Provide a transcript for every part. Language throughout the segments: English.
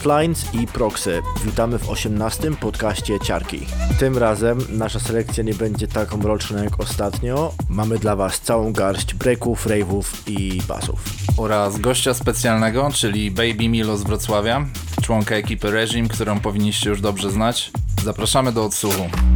Faultlines i Proxy. Witamy w 18. podcaście Ciarki. Tym razem nasza selekcja nie będzie tak mroczna jak ostatnio. Mamy dla Was całą garść breaków, rave'ów i basów. Oraz gościa specjalnego, czyli Baby Milo z Wrocławia, członka ekipy Regime, którą powinniście już dobrze znać. Zapraszamy do odsłuchu.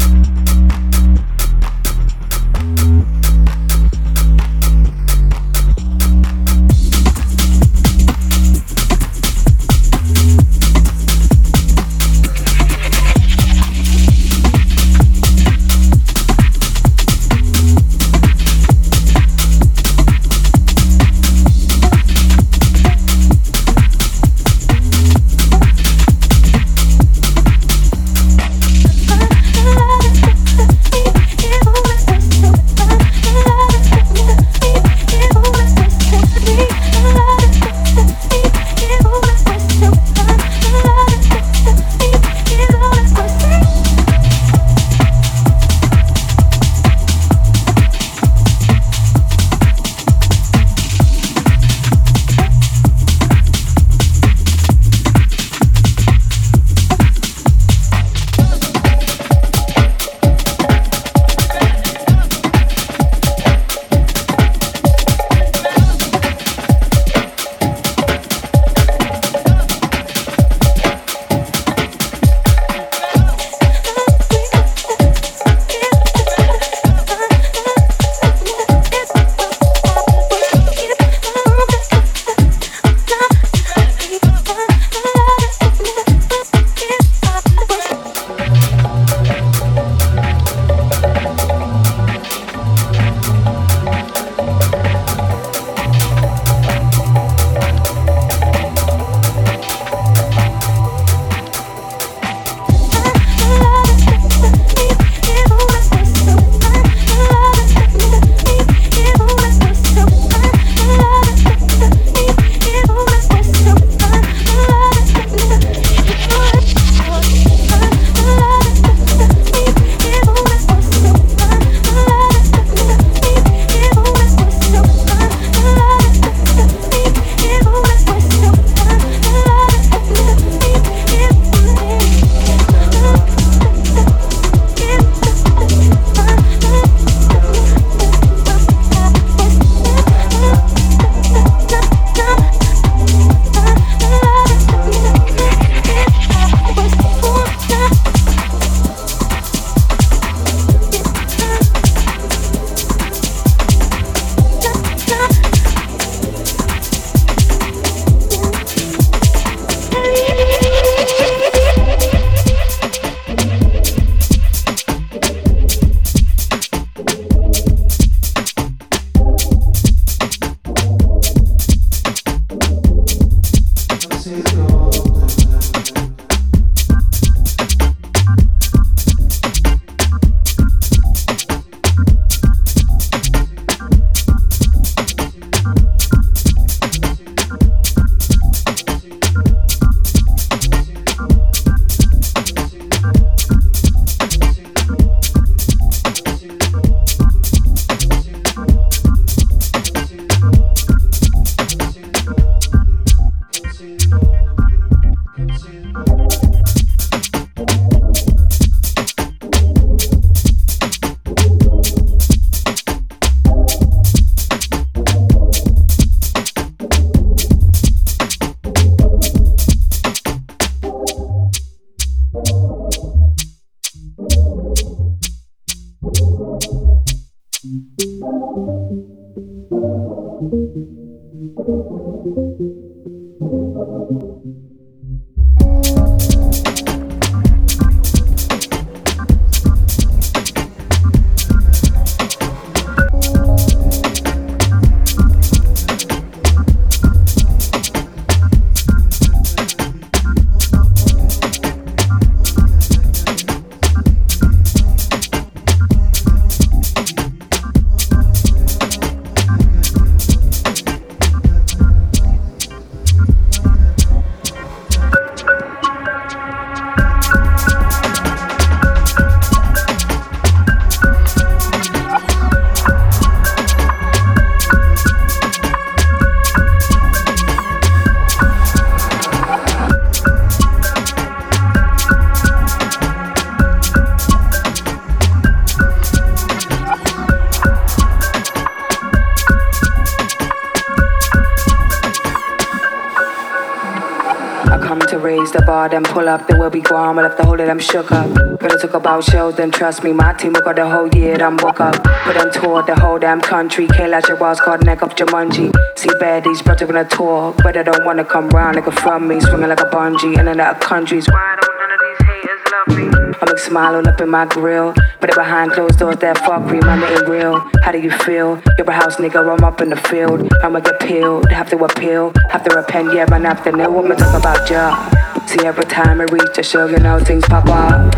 Gone. We'll have to hold it, I'm shook up. Gonna talk about shows, then trust me, my team will got the whole year, I'm book up. Put on tour the whole damn country. Let your walls called neck up Jumanji. See baddies, brother gonna tour, but I don't wanna come round like a from me, swinging like a bungee in and out of countries. Why don't none of these haters love me? I make smile all up in my grill, but it behind closed doors that fuckery, man, it ain't real. How do you feel? You're a house nigga, I'm up in the field. I'ma get peeled, have to appeal, have to repent, yeah, man, after what me talk about, yeah. See, every time I reach a show, you know things pop up.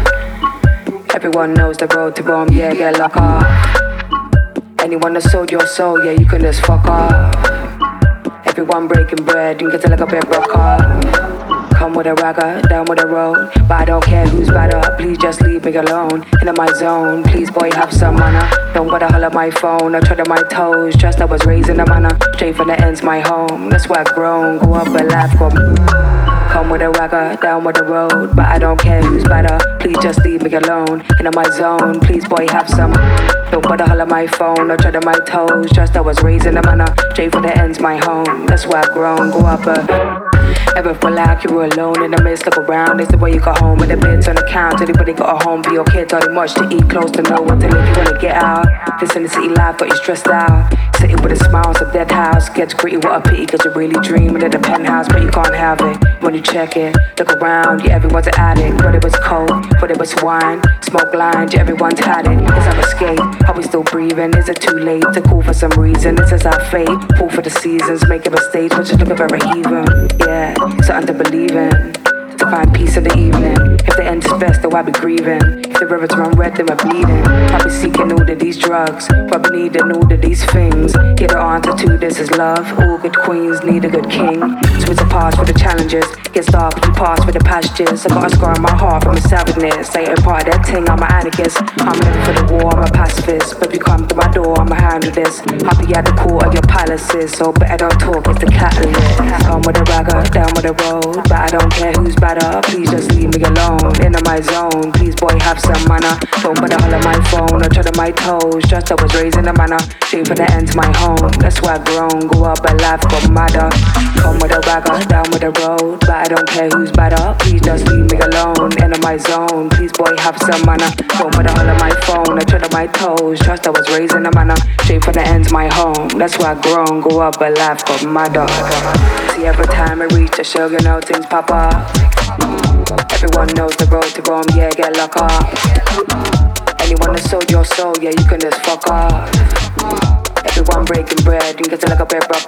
Everyone knows the road to Rome, yeah, get locked up. Anyone that sold your soul, yeah, you can just fuck off. Everyone breaking bread, you get to like a bit broke off. Come with a ragga, down with a road. But I don't care who's better, please just leave me alone. In my zone, please boy, have some manner. Don't bother holler my phone, I tread on my toes. Trust I was raised in the manner. Straight from the ends, my home. That's where I've grown, go up and laugh, go. Come with a ragga, down with the road. But I don't care who's better. Please just leave me alone. In my zone, please boy have some. Don't bother holler my phone or tread on my toes. Just I was raised in a manner. Straight for the ends, my home. That's where I've grown. Go up a. Ever feel like you were alone in the midst, look around. It's the way you got home with the bits on the count. Anybody got a home for your kids? All much to eat, close to know what to live. You wanna get out. This in the city life, but you stressed out. With a smile, it's a dead house. Gets gritty, what a pity, cause you really dreaming of the penthouse, but you can't have it. When you check it, look around, yeah, everyone's an addict. But it was cold, but it was wine, smoke lines, yeah, everyone's had it. Is our escape? Are we still breathing? Is it too late to call for some reason? This is our fate. Pull for the seasons, make a mistake, but just look very heathen. Yeah something to believe in. To find peace in the evening. If the end is best, then why be grieving? The rivers run red, then we're bleeding. Probably seeking all of these drugs. Probably needing all of these things. Get the answer to this is love. All good queens need a good king. So it's a pass for the challenges. Gets dark, you pass for the pastures. I got a scar on my heart from the savageness. Ain't part of that thing, I'm an anarchist. I'm living for the war, I'm a pacifist. But if you come to my door, I'ma handle this. I'll be at the court of your palaces. So better don't talk, it's the catalyst. Come with a ragga, down with a road. But I don't care who's better. Please just leave me alone. In my zone. Please, boy, have some manner. Don't bother holler my phone or tread on my toes. Just I was raised in a manner. Straight for the ends, my home. That's why I grown. Go up, but life got madder. Come with a ragga, down with the road. But I don't care who's better. Please just leave me alone. In my zone. Please, boy, have some manner. Don't bother holler my phone or tread on my toes. Just I was raised in a manner. Straight for the ends, my home. That's why I grown. Go up, but life got madder. See, every time I reach a show, you know things pop up. Everyone knows the road to Rome, yeah, get locked up. Anyone that sold your soul, yeah, you can just fuck off. Everyone breaking bread, you get to like a bed rock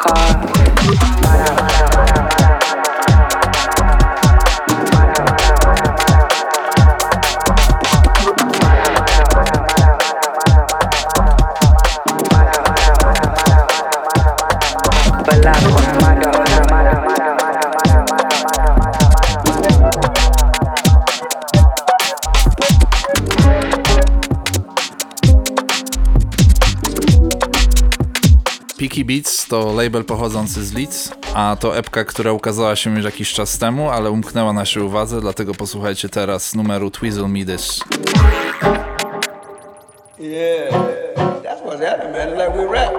Peaky Beats to label pochodzący z Leeds, a to epka, która ukazała się już jakiś czas temu, ale umknęła naszej uwadze, dlatego posłuchajcie teraz numeru Twizzle Me This. Yeah, that's what's happening, man. Like we rap.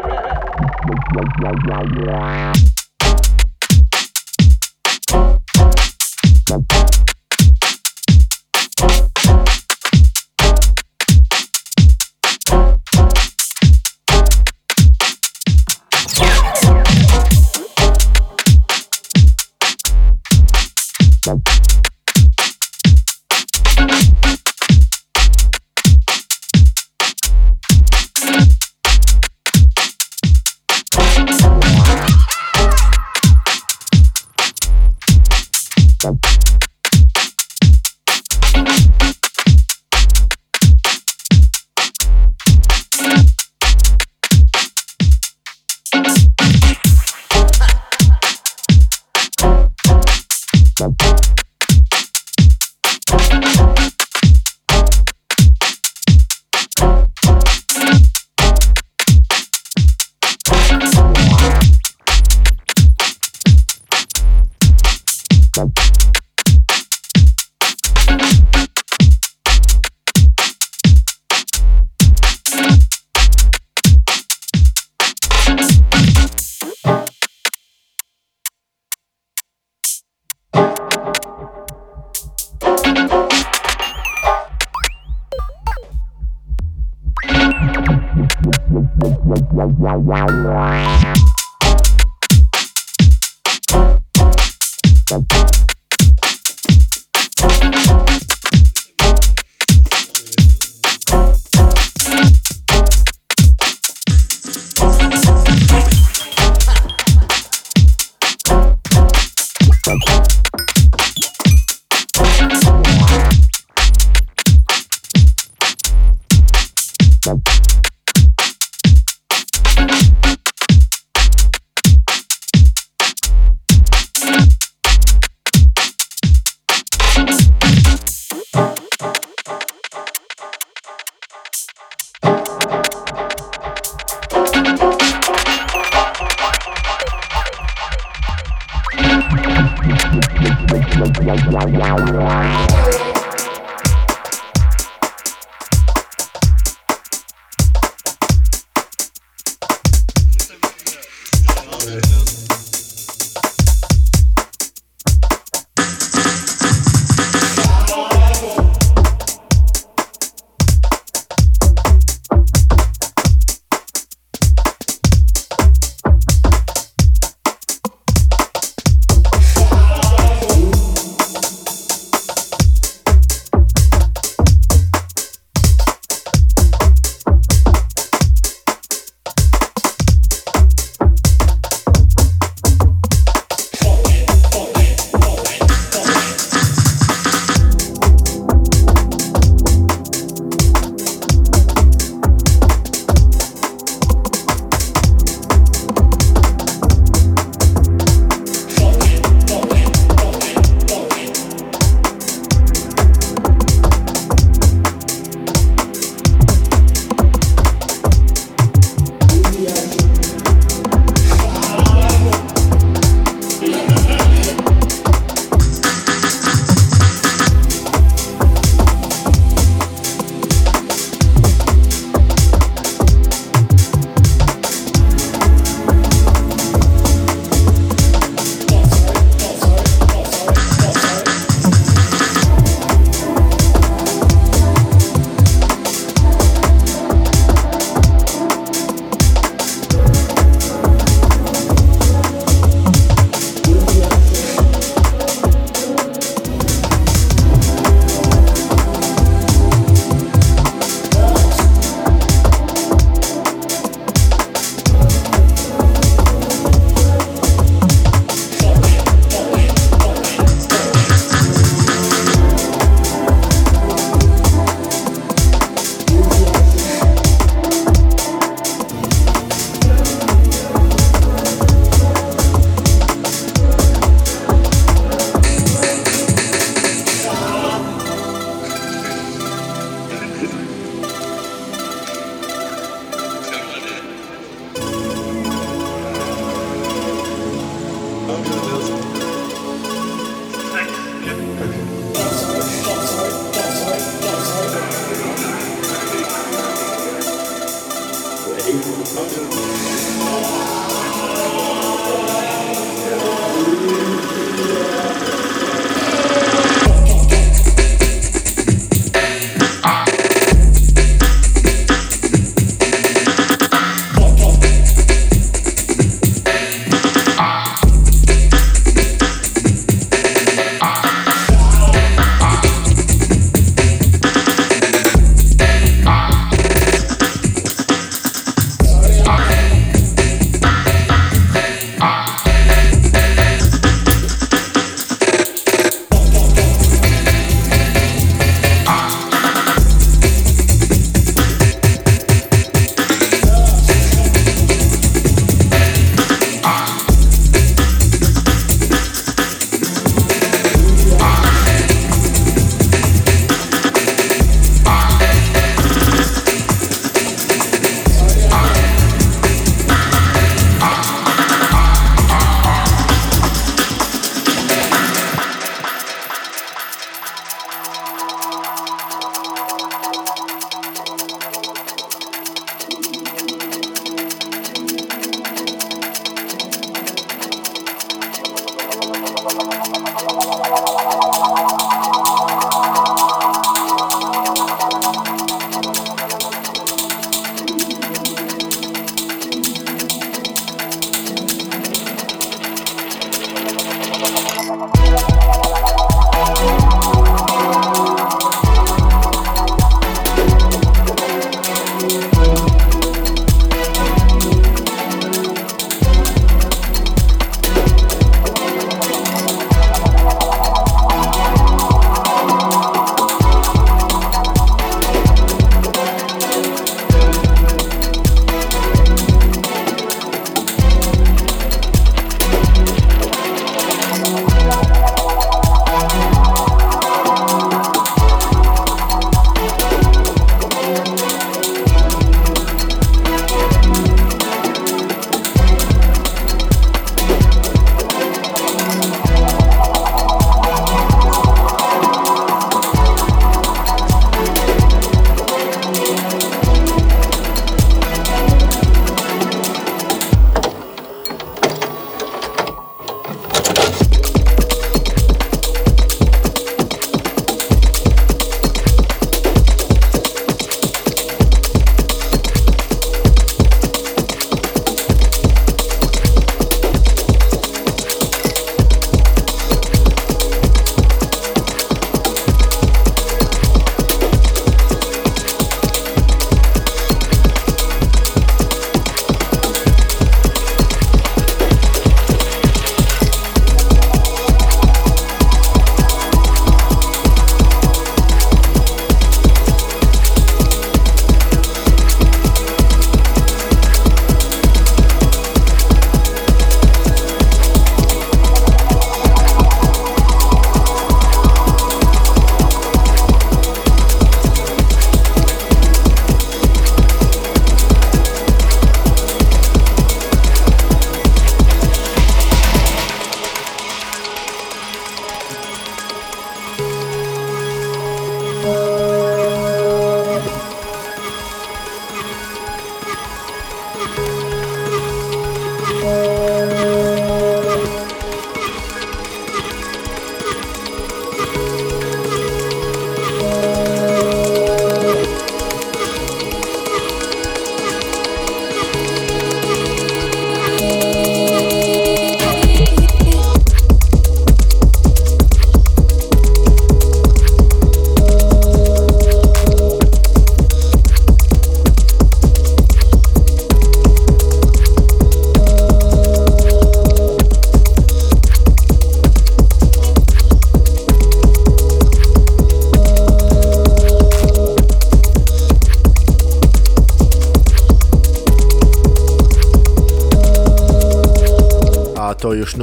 wow.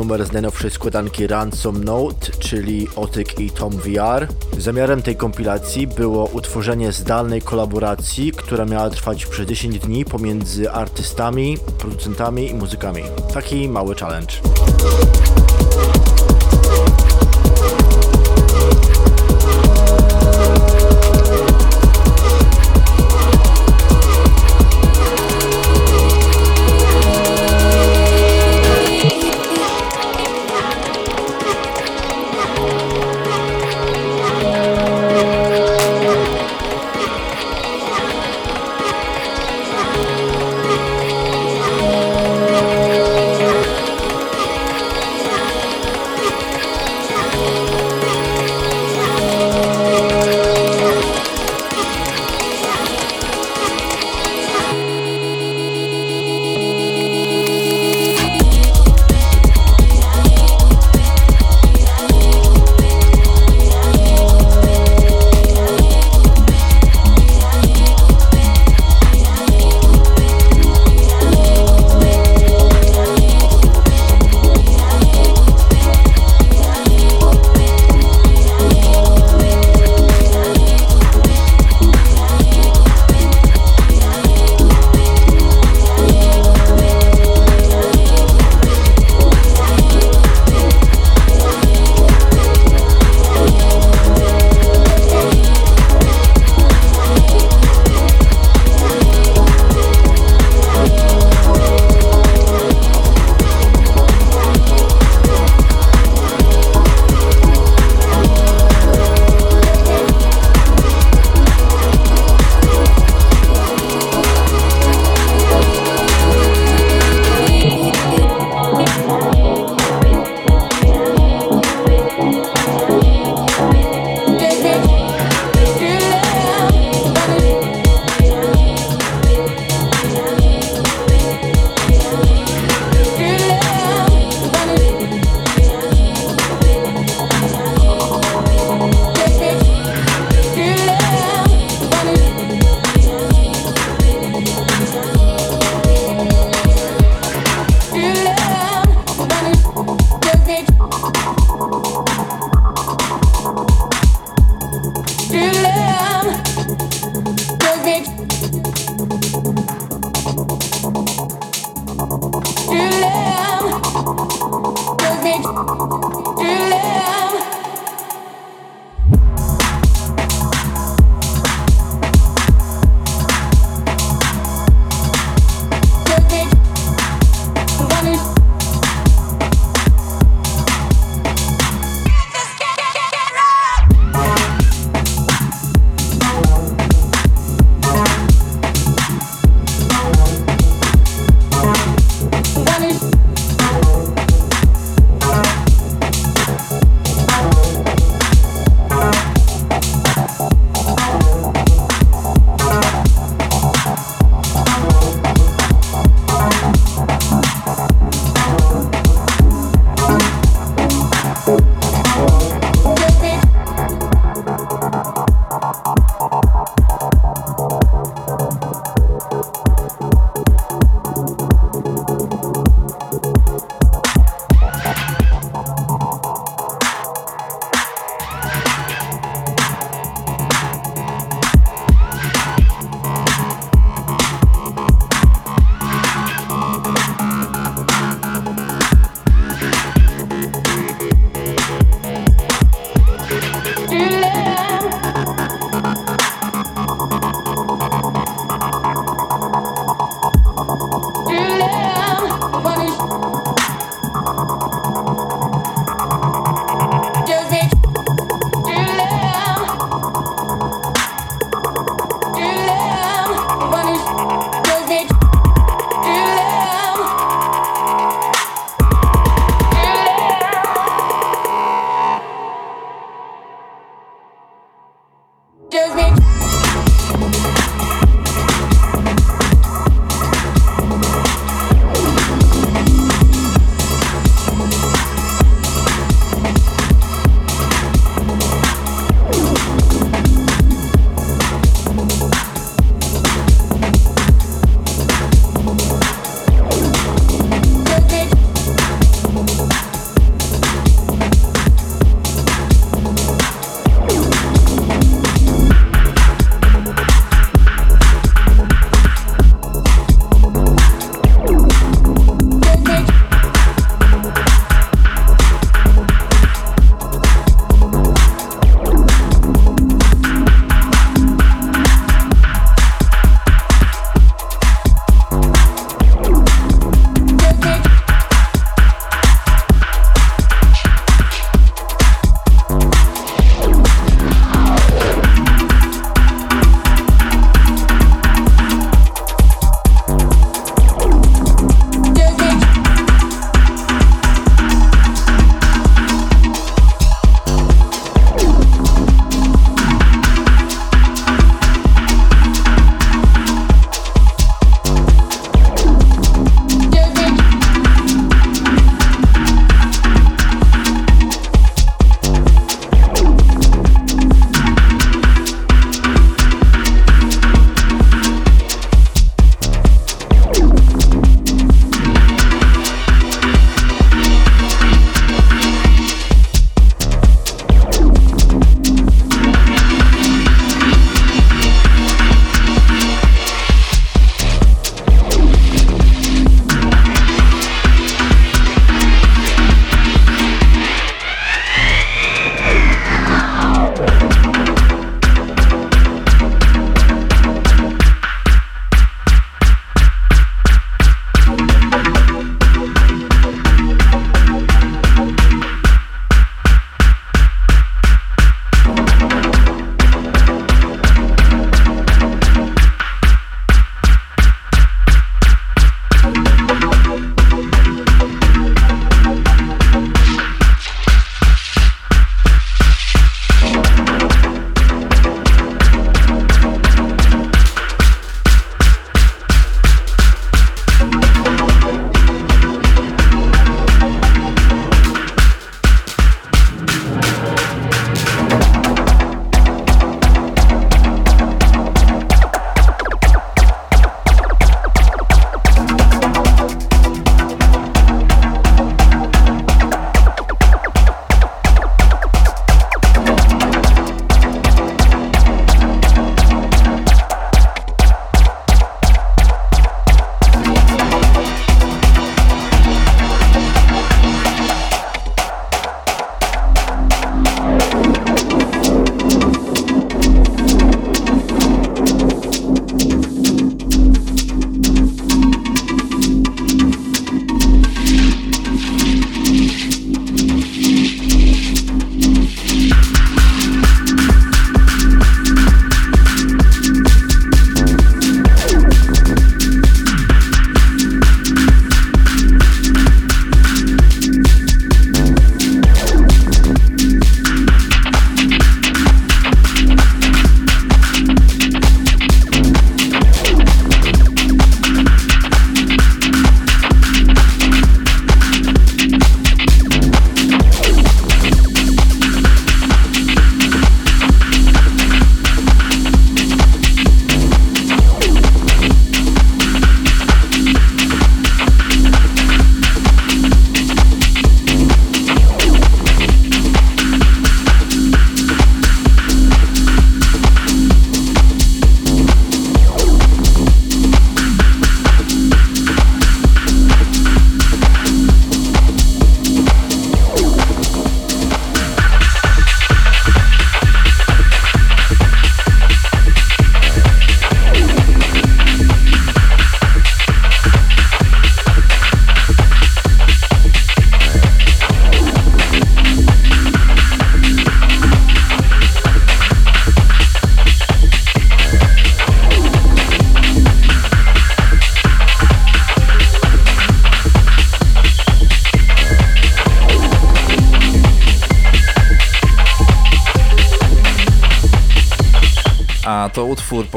Numer z najnowszej składanki Ransom Note, czyli Otyk i Tom VR. Zamiarem tej kompilacji było utworzenie zdalnej kolaboracji, która miała trwać przez 10 dni pomiędzy artystami, producentami i muzykami. Taki mały challenge.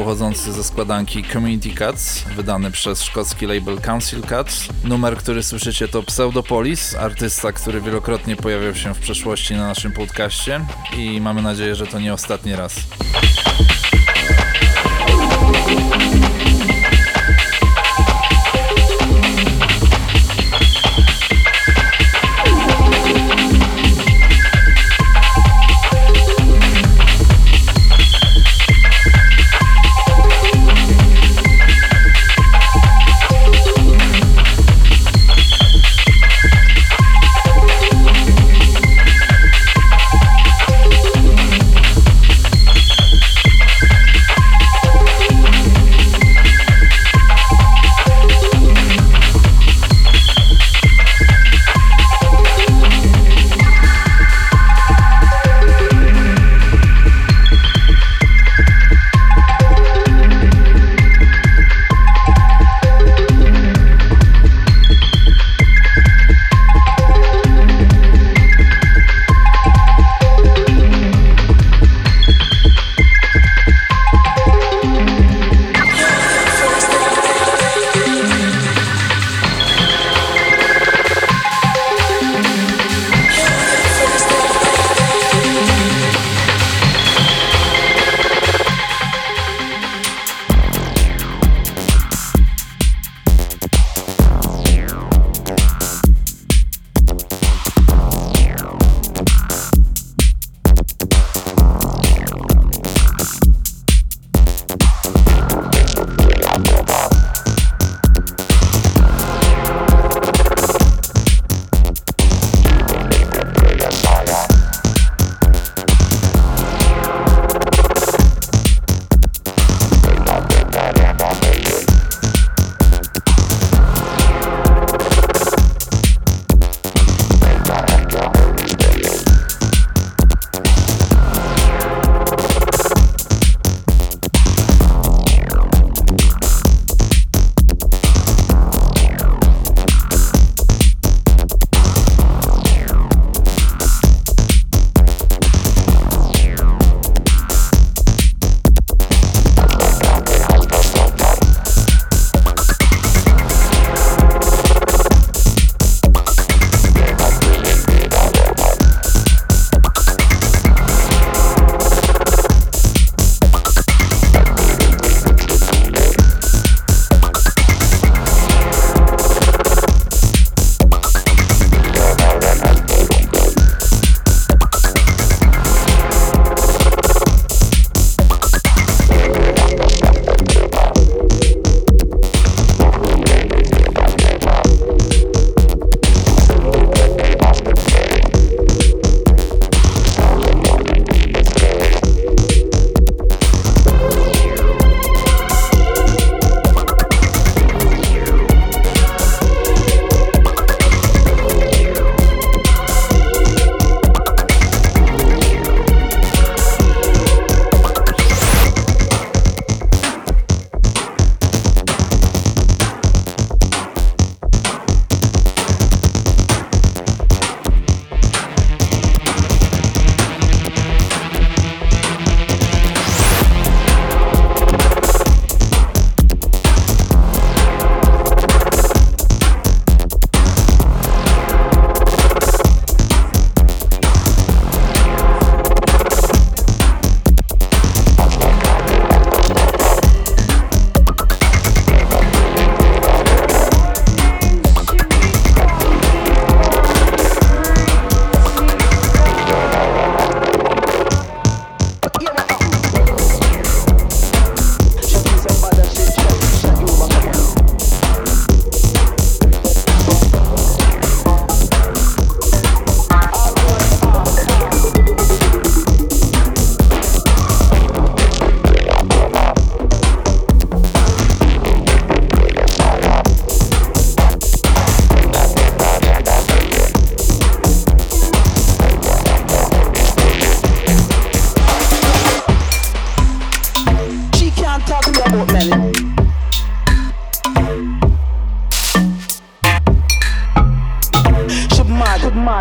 Pochodzący ze składanki Community Cuts, wydany przez szkocki label Council Cuts. Numer, który słyszycie to Pseudopolis, artysta, który wielokrotnie pojawiał się w przeszłości na naszym podcaście i mamy nadzieję, że to nie ostatni raz.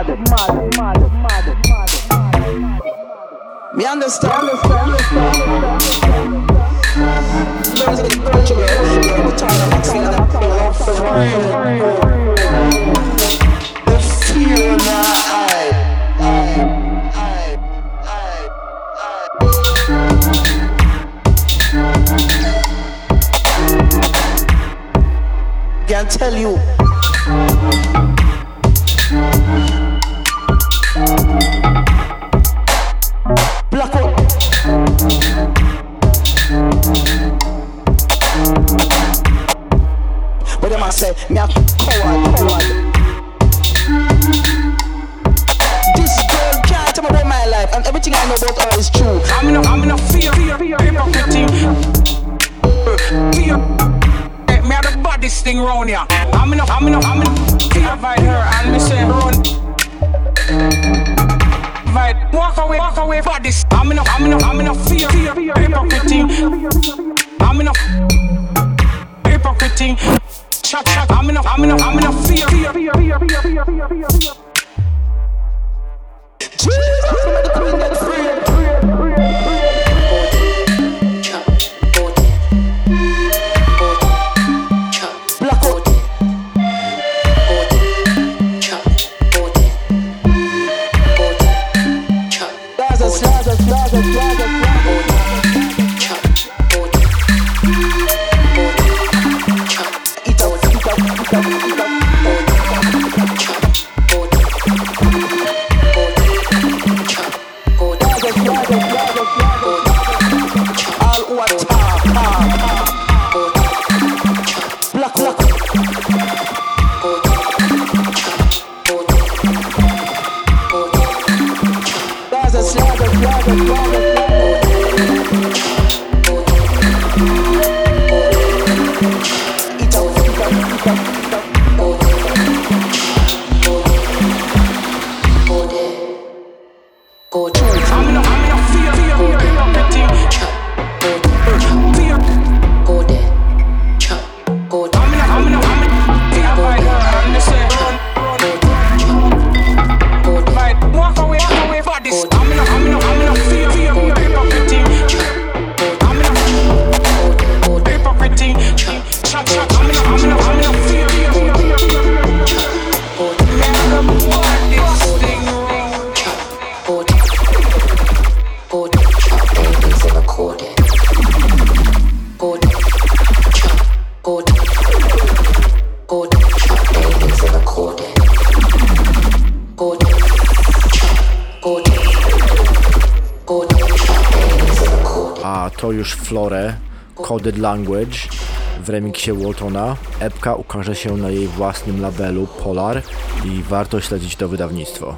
mad, mad, mad, mad, mad. Me understand. The Can't tell you. I'm in, I'm in, I'm in. komiksie Waltona, epka ukaże się na jej własnym labelu Polar i warto śledzić to wydawnictwo.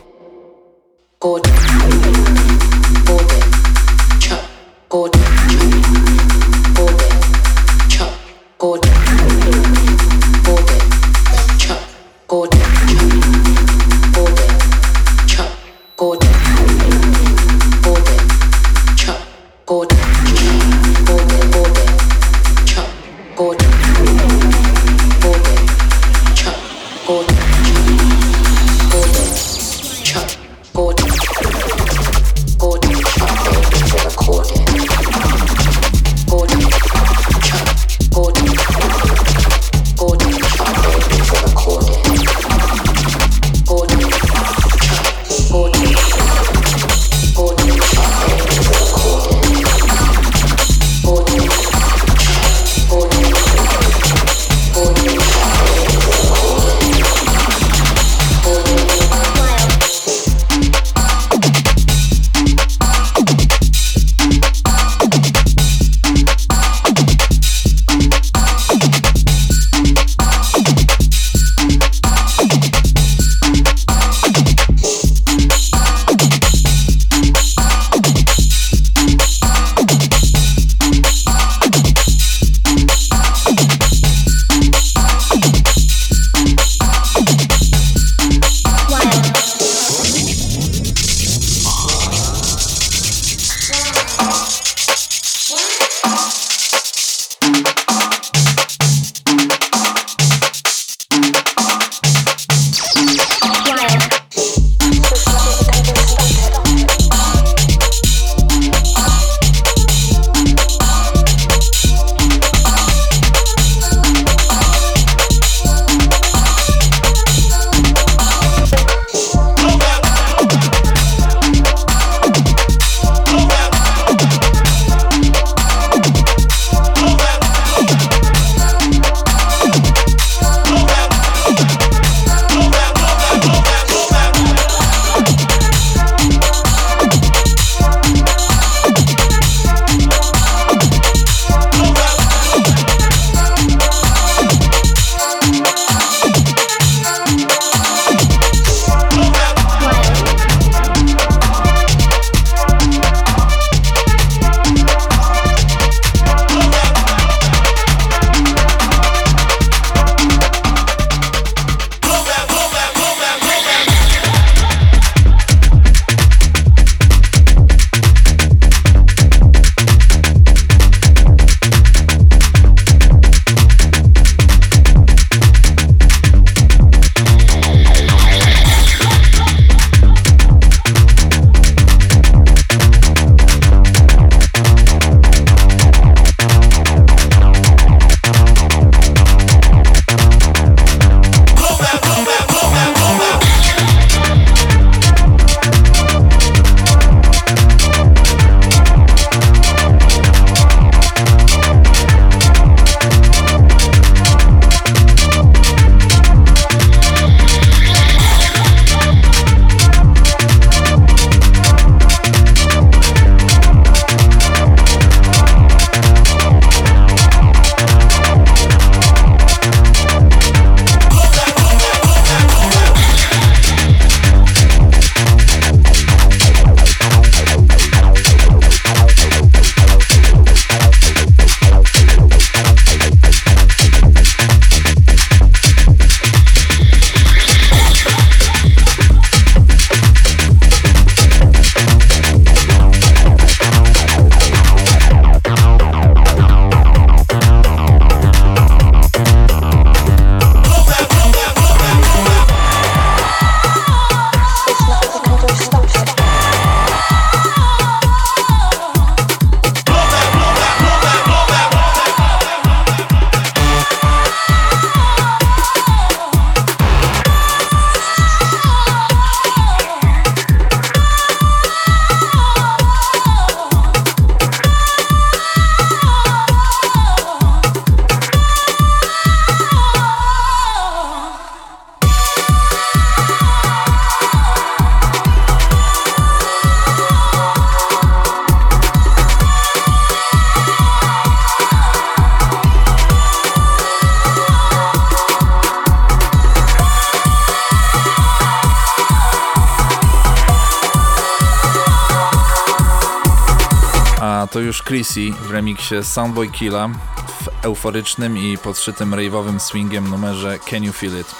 Chrissy w remiksie Soundboy Killa w euforycznym i podszytym rave'owym swingiem numerze Can You Feel It.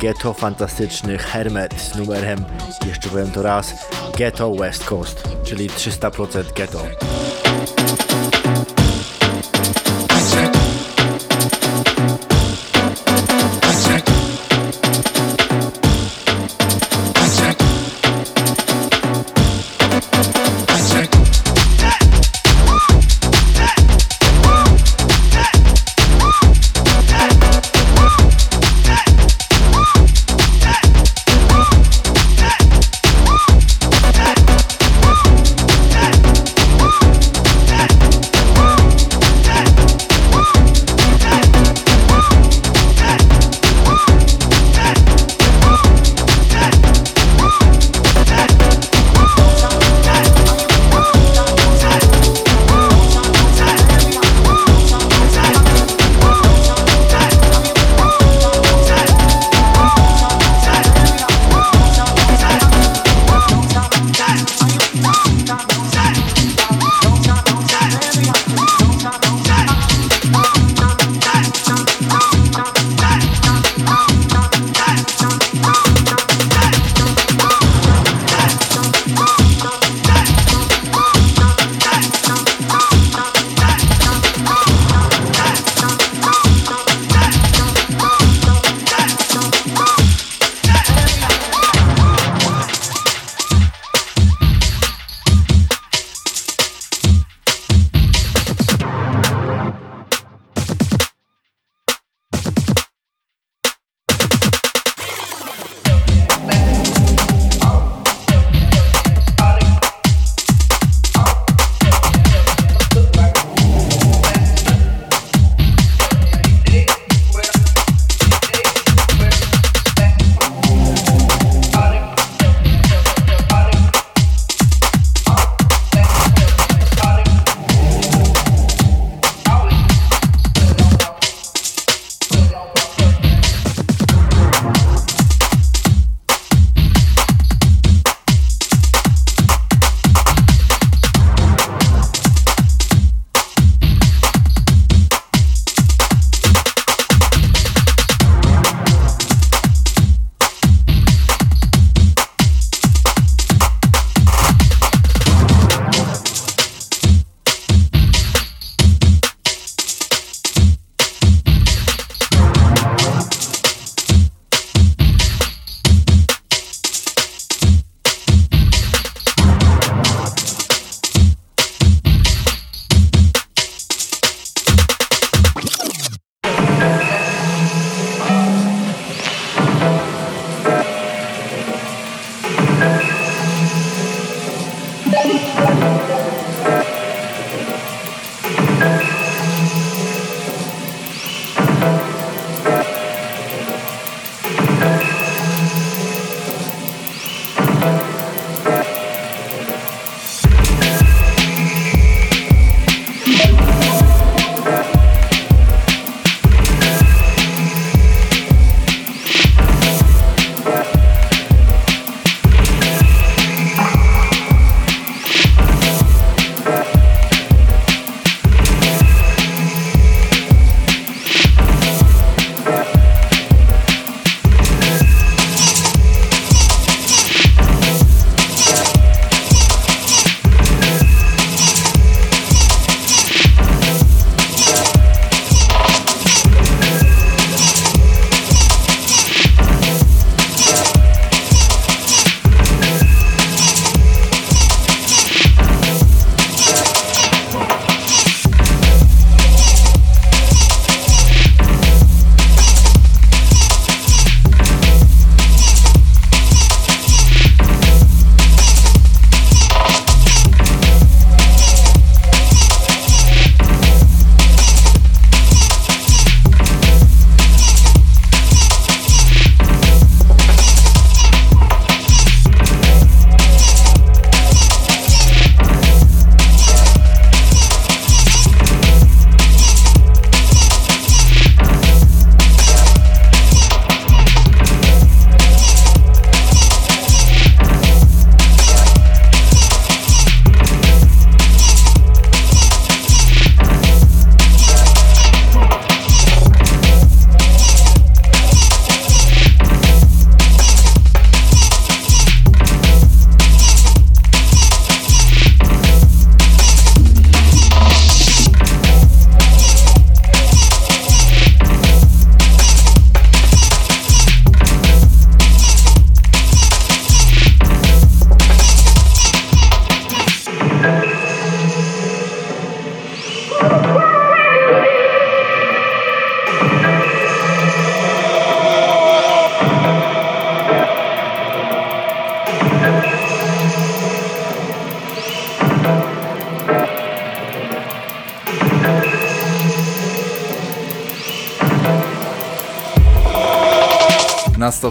Ghetto Fantastyczny Hermet z numerem, jeszcze powiem to raz, Ghetto West Coast, czyli 300% Ghetto.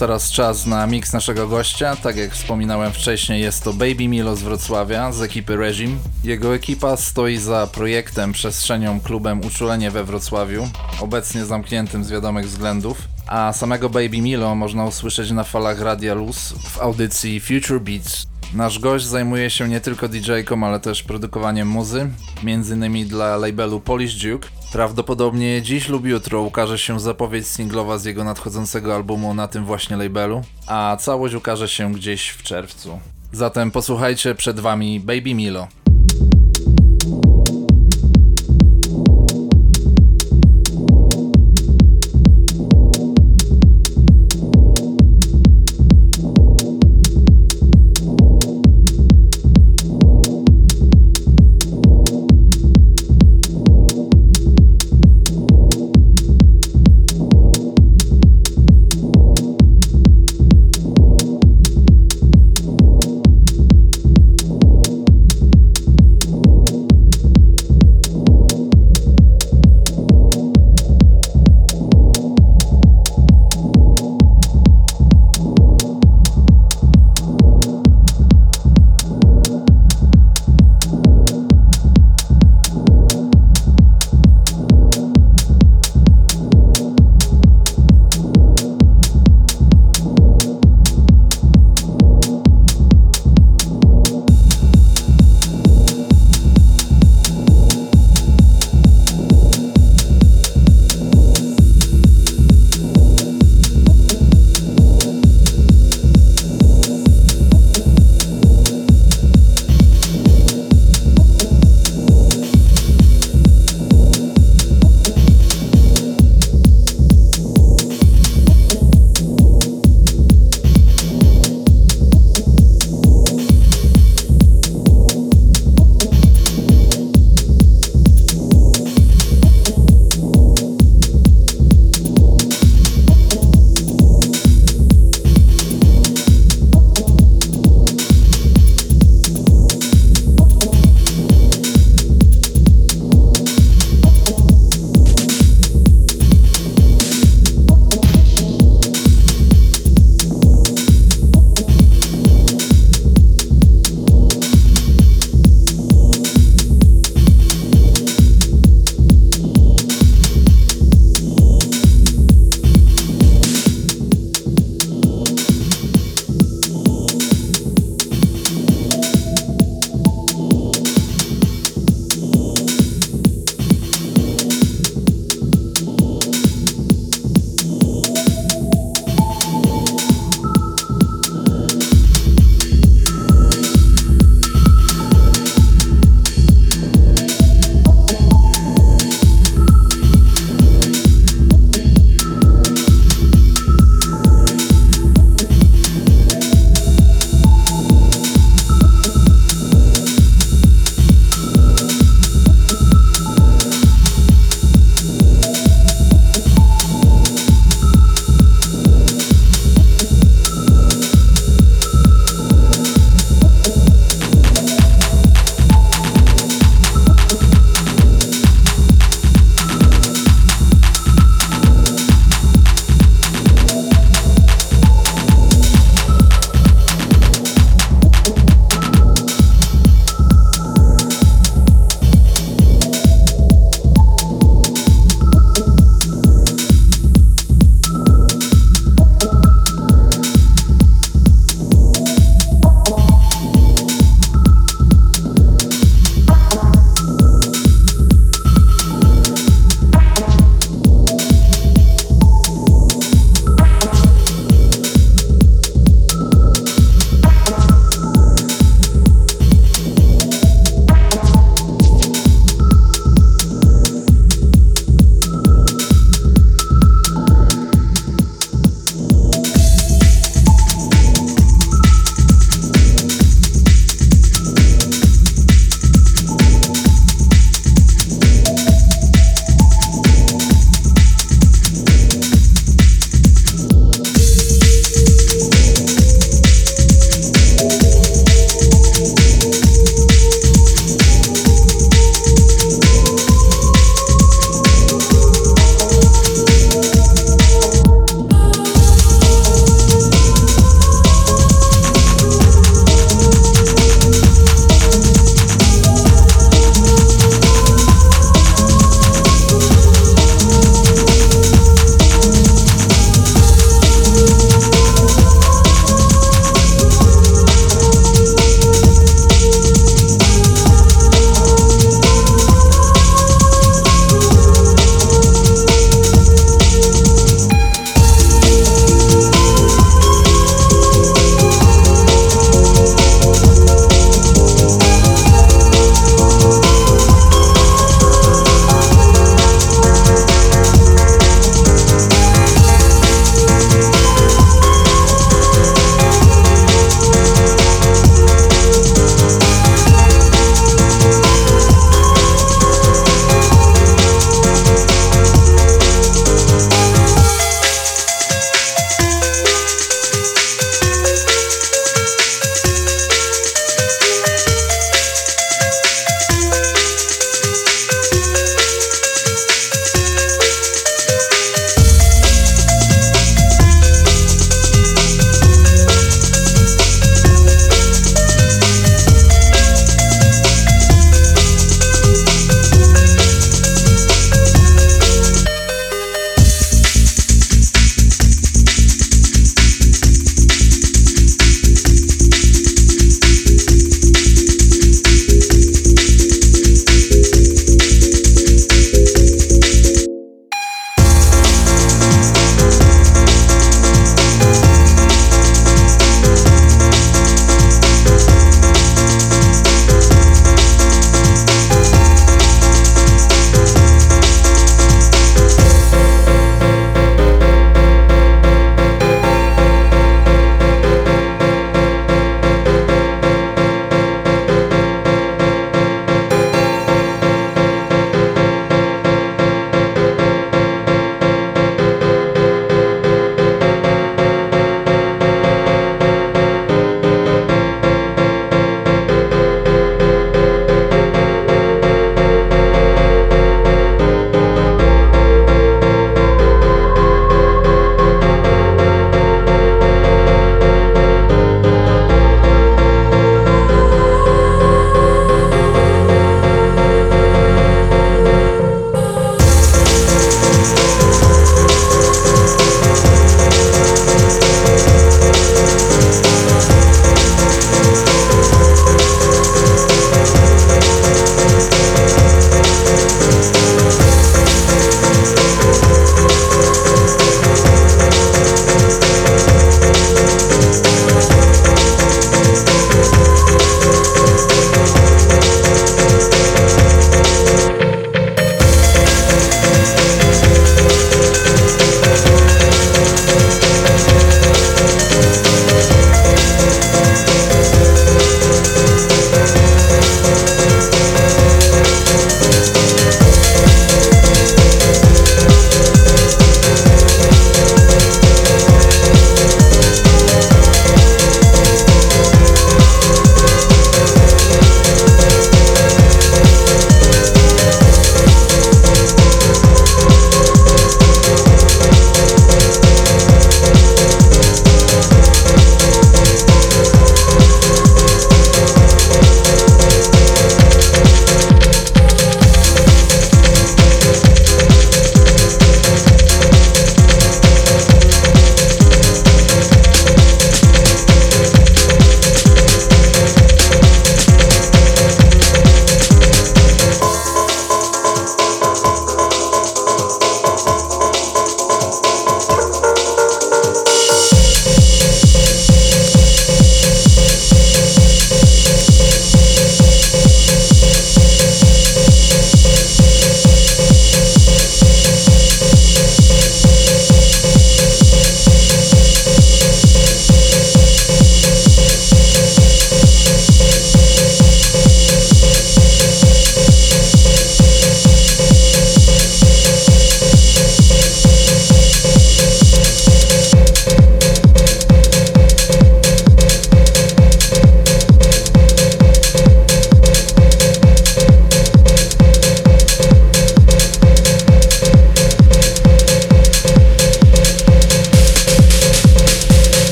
Teraz czas na miks naszego gościa. Tak jak wspominałem wcześniej, jest to Baby Milo z Wrocławia z ekipy Regime. Jego ekipa stoi za projektem, przestrzenią, klubem Uczulenie we Wrocławiu, obecnie zamkniętym z wiadomych względów. A samego Baby Milo można usłyszeć na falach Radia Luz w audycji Future Beats. Nasz gość zajmuje się nie tylko DJ-ką, ale też produkowaniem muzy, m.in. dla labelu Polish Duke. Prawdopodobnie dziś lub jutro ukaże się zapowiedź singlowa z jego nadchodzącego albumu na tym właśnie labelu, a całość ukaże się gdzieś w czerwcu. Zatem posłuchajcie przed wami Baby Milo.